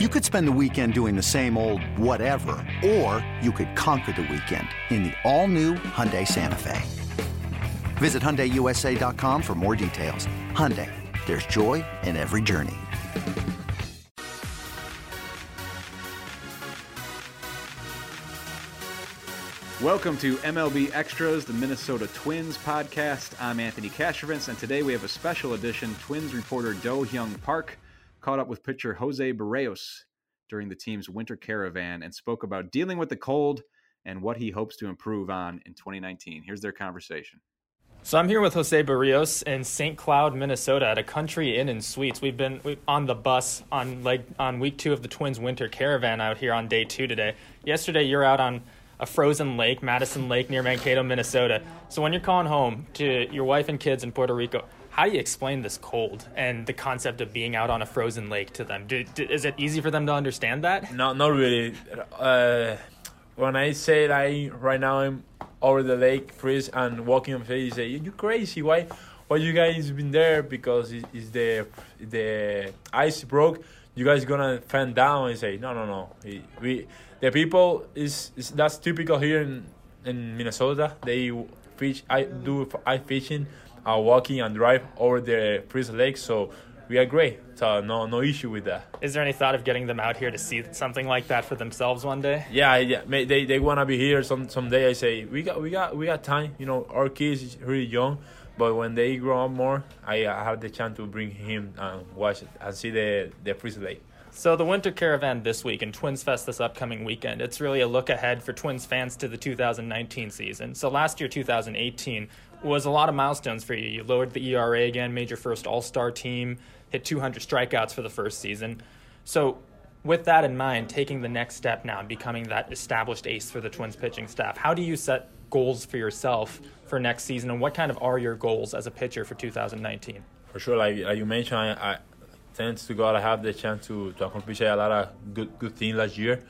You could spend the weekend doing the same old whatever, or you could conquer the weekend in the all-new Hyundai Santa Fe. Visit HyundaiUSA.com for more details. Hyundai, there's joy in every journey. Welcome to MLB Extras, the Minnesota Twins podcast. I'm Anthony Castrovince, and today we have a special edition. Twins reporter Do Hyung Park caught up with pitcher Jose Berrios during the team's winter caravan and spoke about dealing with the cold and what he hopes to improve on in 2019. Here's their conversation. So I'm here with Jose Berrios in St. Cloud, Minnesota, at a Country Inn and Suites. We've been on the bus on like on week two of the Twins winter caravan out here on day two today. Yesterday, you're out on a frozen lake, Madison Lake, near Mankato, Minnesota. So when you're calling home to your wife and kids in Puerto Rico, how do you explain this cold and the concept of being out on a frozen lake to them? Do, do, is it easy for them to understand that? No, not really. Uh, when I say I right now I'm over the lake, freeze and walking on face, you say you crazy? Why? Why you guys been there? Because is the the ice broke? You guys gonna fan down and say no, no, no. We the people is, is that's typical here in in Minnesota. They fish. I do ice fishing uh, walking and drive over the freeze lake. So we are great. So no no issue with that. Is there any thought of getting them out here to see something like that for themselves one day? Yeah, yeah. They they wanna be here some someday. I say we got we got we got time. You know, our kids is really young. But when they grow up more, I have the chance to bring him and watch it and see the the freeze lake. So the Winter Caravan this week and Twins Fest this upcoming weekend, it's really a look ahead for Twins fans to the 2019 season. So last year, 2018, was a lot of milestones for you. You lowered the ERA again, made your first All Star team, hit 200 strikeouts for the first season. So, with that in mind, taking the next step now and becoming that established ace for the Twins pitching staff, how do you set goals for yourself for next season, and what kind of are your goals as a pitcher for 2019? For sure, like, like you mentioned, I, I thanks to God, I have the chance to, to accomplish a lot of good good things last year.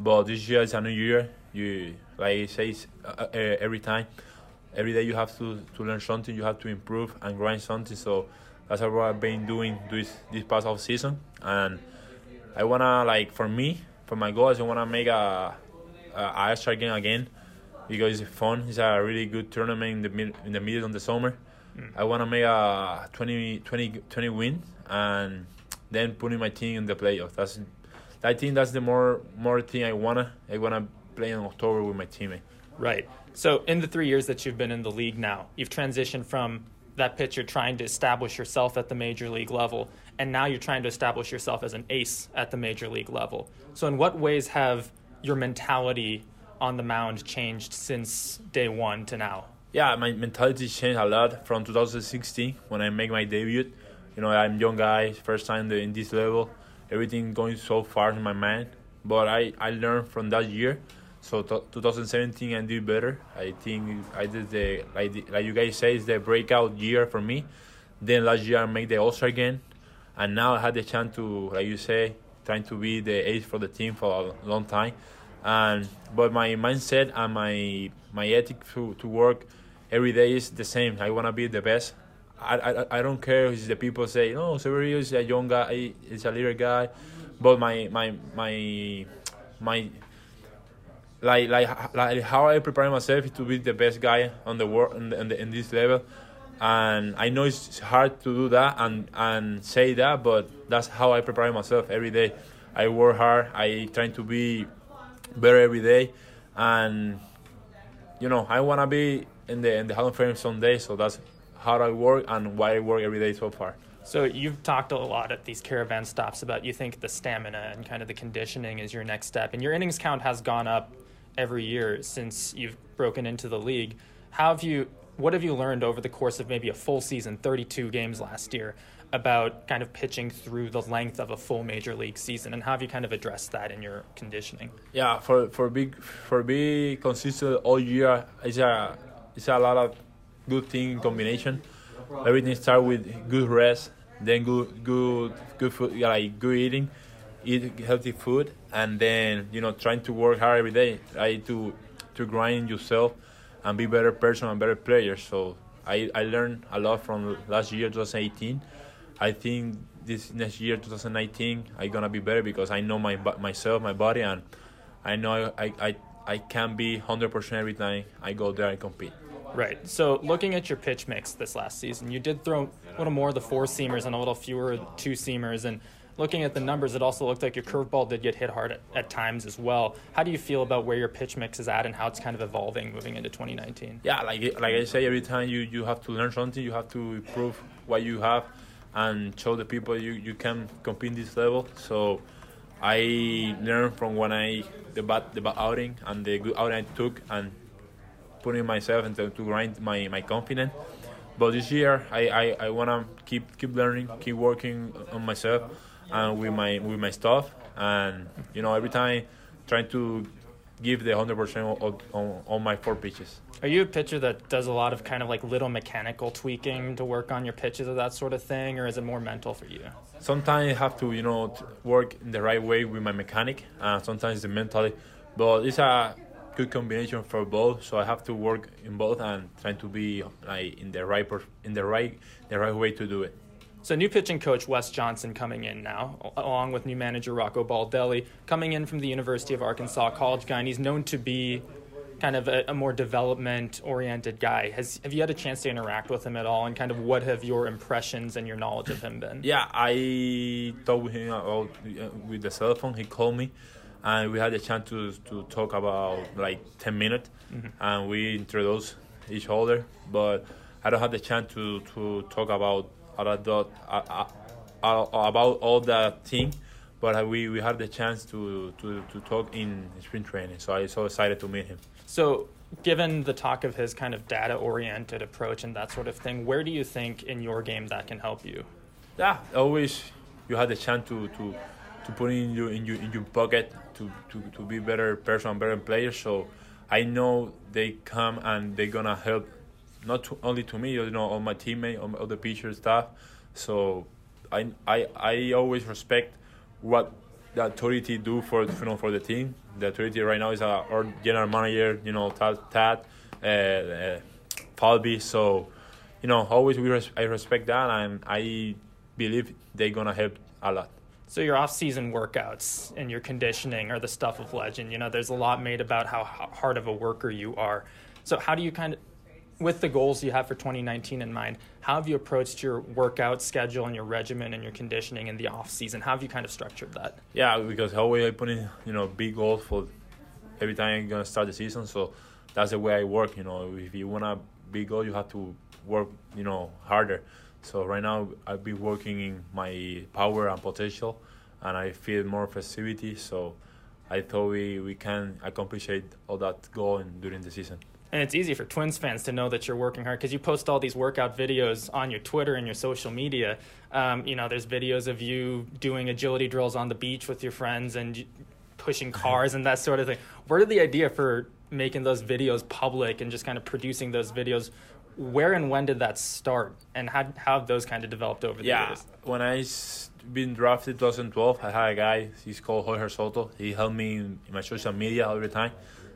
But this year is a new year. You like I say uh, uh, every time every day you have to, to learn something, you have to improve and grind something. So that's what I've been doing this this past off season, and I wanna like for me, for my goals, I wanna make a, a extra game again because it's fun. It's a really good tournament in the mid, in the middle of the summer. Mm. I wanna make a 20, 20, 20 win and then putting my team in the playoffs. That's I think that's the more more thing I wanna I wanna play in October with my teammate. Right. So, in the three years that you've been in the league now, you've transitioned from that pitcher trying to establish yourself at the major league level, and now you're trying to establish yourself as an ace at the major league level. So, in what ways have your mentality on the mound changed since day one to now? Yeah, my mentality changed a lot from 2016 when I make my debut. You know, I'm young guy, first time in this level. Everything going so far in my mind, but I I learned from that year so t- 2017 I did better. I think I did the like, the, like you guys say it's the breakout year for me. Then last year I made the All Star again, and now I had the chance to like you say trying to be the ace for the team for a long time. And but my mindset and my my ethic to, to work every day is the same. I wanna be the best. I, I, I don't care if the people say no Severio is a young guy, he's a little guy, but my my my my like like like how I prepare myself to be the best guy on the world in, the, in, the, in this level, and I know it's hard to do that and and say that, but that's how I prepare myself every day. I work hard. I try to be better every day, and you know I wanna be in the in the Hall of Fame someday. So that's how I work and why I work every day so far. So you've talked a lot at these caravan stops about you think the stamina and kind of the conditioning is your next step, and your innings count has gone up every year since you've broken into the league. How have you? What have you learned over the course of maybe a full season, 32 games last year, about kind of pitching through the length of a full major league season, and how have you kind of addressed that in your conditioning? Yeah, for for big for be consistent all year, it's a it's a lot of good thing combination. Everything start with good rest, then good good good food, like good eating eat healthy food and then you know trying to work hard every day try to to grind yourself and be better person and better player so i i learned a lot from last year 2018 i think this next year, 2019, I'm gonna be better because I know my myself, my body, and I know I I, I can be 100% every time I go there and compete. Right. So looking at your pitch mix this last season, you did throw a little more of the four seamers and a little fewer two seamers. And looking at the numbers, it also looked like your curveball did get hit hard at, at, times as well. How do you feel about where your pitch mix is at and how it's kind of evolving moving into 2019? Yeah, like like I say, every time you, you have to learn something, you have to improve what you have and show the people you, you can compete in this level. So I learned from when I the bad the bad outing and the good outing I took and putting myself into to grind my, my confidence. But this year, I, I, I wanna keep keep learning, keep working on myself and with my with my stuff, and you know every time trying to give the hundred percent on, on, my four pitches. Are you a pitcher that does a lot of kind of like little mechanical tweaking to work on your pitches or that sort of thing, or is it more mental for you? Sometimes I have to, you know, work in the right way with my mechanic, and sometimes the mentally. But it's a good combination for both. So I have to work in both and trying to be like in the right in the right the right way to do it. So new pitching coach Wes Johnson coming in now, along with new manager Rocco Baldelli, coming in from the University of Arkansas, college guy, and he's known to be kind of a, a more development oriented guy. Has have you had a chance to interact with him at all, and kind of what have your impressions and your knowledge of him been? Yeah, I talked with him about with the cell phone. He called me and we had a chance to to talk about like 10 minutes mm-hmm. and we introduced each other but i don't have the chance to to talk about about, uh, uh, about all that thing but we, we had the chance to, to, to talk in spring training so i'm so excited to meet him so given the talk of his kind of data oriented approach and that sort of thing where do you think in your game that can help you yeah always you have the chance to, to to put in your in your in your pocket to, to, to be better person, better player. So I know they come and they're gonna help not to, only to me, you know, all my teammates, all, all the pitcher staff. So I I I always respect what the authority do for you know for the team. The authority right now is our general manager, you know, Tad, Tad uh, uh, Falvey. So you know, always we res- I respect that, and I believe they're gonna help a lot. So your off-season workouts and your conditioning are the stuff of legend. You know, there's a lot made about how hard of a worker you are. So how do you kind of with the goals you have for 2019 in mind, how have you approached your workout schedule and your regimen and your conditioning in the off season? How have you kind of structured that? Yeah, because always I put in you know big goals for every time I'm gonna start the season. So that's the way I work. You know, if you want a big goal, you have to work you know harder. So right now I've been working in my power and potential, and I feel more festivity. So I thought we, we can accomplish all that goal during the season. And it's easy for Twins fans to know that you're working hard because you post all these workout videos on your Twitter and your social media. Um, you know, there's videos of you doing agility drills on the beach with your friends and pushing cars and that sort of thing. Where did the idea for making those videos public and just kind of producing those videos where and when did that start, and how, how have those kind of developed over the yeah, years? when I been drafted 2012, I had a guy. He's called Jorge Soto. He helped me in, my social media all the time.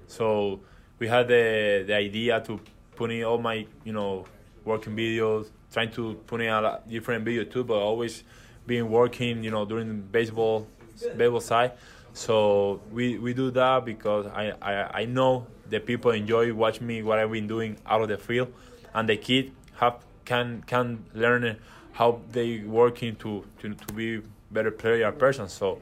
So we had the the idea to put in all my you know working videos, trying to put in a different video too, but always being working you know during baseball baseball side. So we, we do that because I, I, I know the people enjoy watching me what I've been doing out of the field and the kid have can can learn how they working to, to, to be better player person. So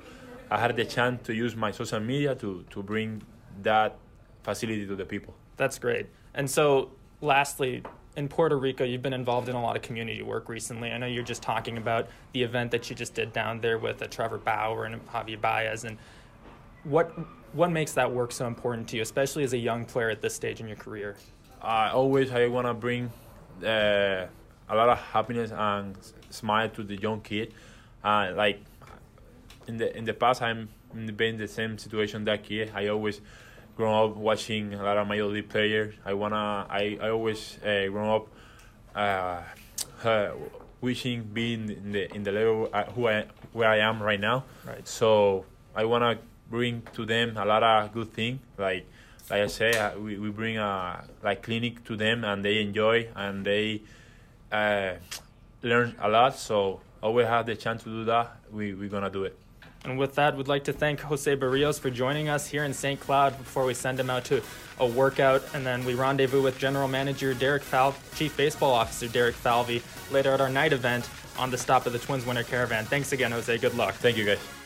I had the chance to use my social media to, to bring that facility to the people. That's great. And so lastly, in Puerto Rico, you've been involved in a lot of community work recently. I know you're just talking about the event that you just did down there with uh, Trevor Bauer and Javier Baez. And what what makes that work so important to you, especially as a young player at this stage in your career? I always I wanna bring uh, a lot of happiness and smile to the young kid. Uh, like in the in the past, I'm been in the same situation that kid. I always grown up watching a lot of major league players. I wanna I I always uh, grown up uh, uh, wishing being in the in the level uh, who I where I am right now. Right. So I wanna bring to them a lot of good thing like like I say, uh, we, we bring a like clinic to them and they enjoy and they uh, learn a lot. So always have the chance to do that, we we're gonna do it. And with that, we'd like to thank Jose Berrios for joining us here in St. Cloud before we send him out to a workout. And then we rendezvous with General Manager Derek Fal, Chief Baseball Officer Derek Falvey later at our night event on the stop of the Twins Winter Caravan. Thanks again, Jose. Good luck. Thank you, guys.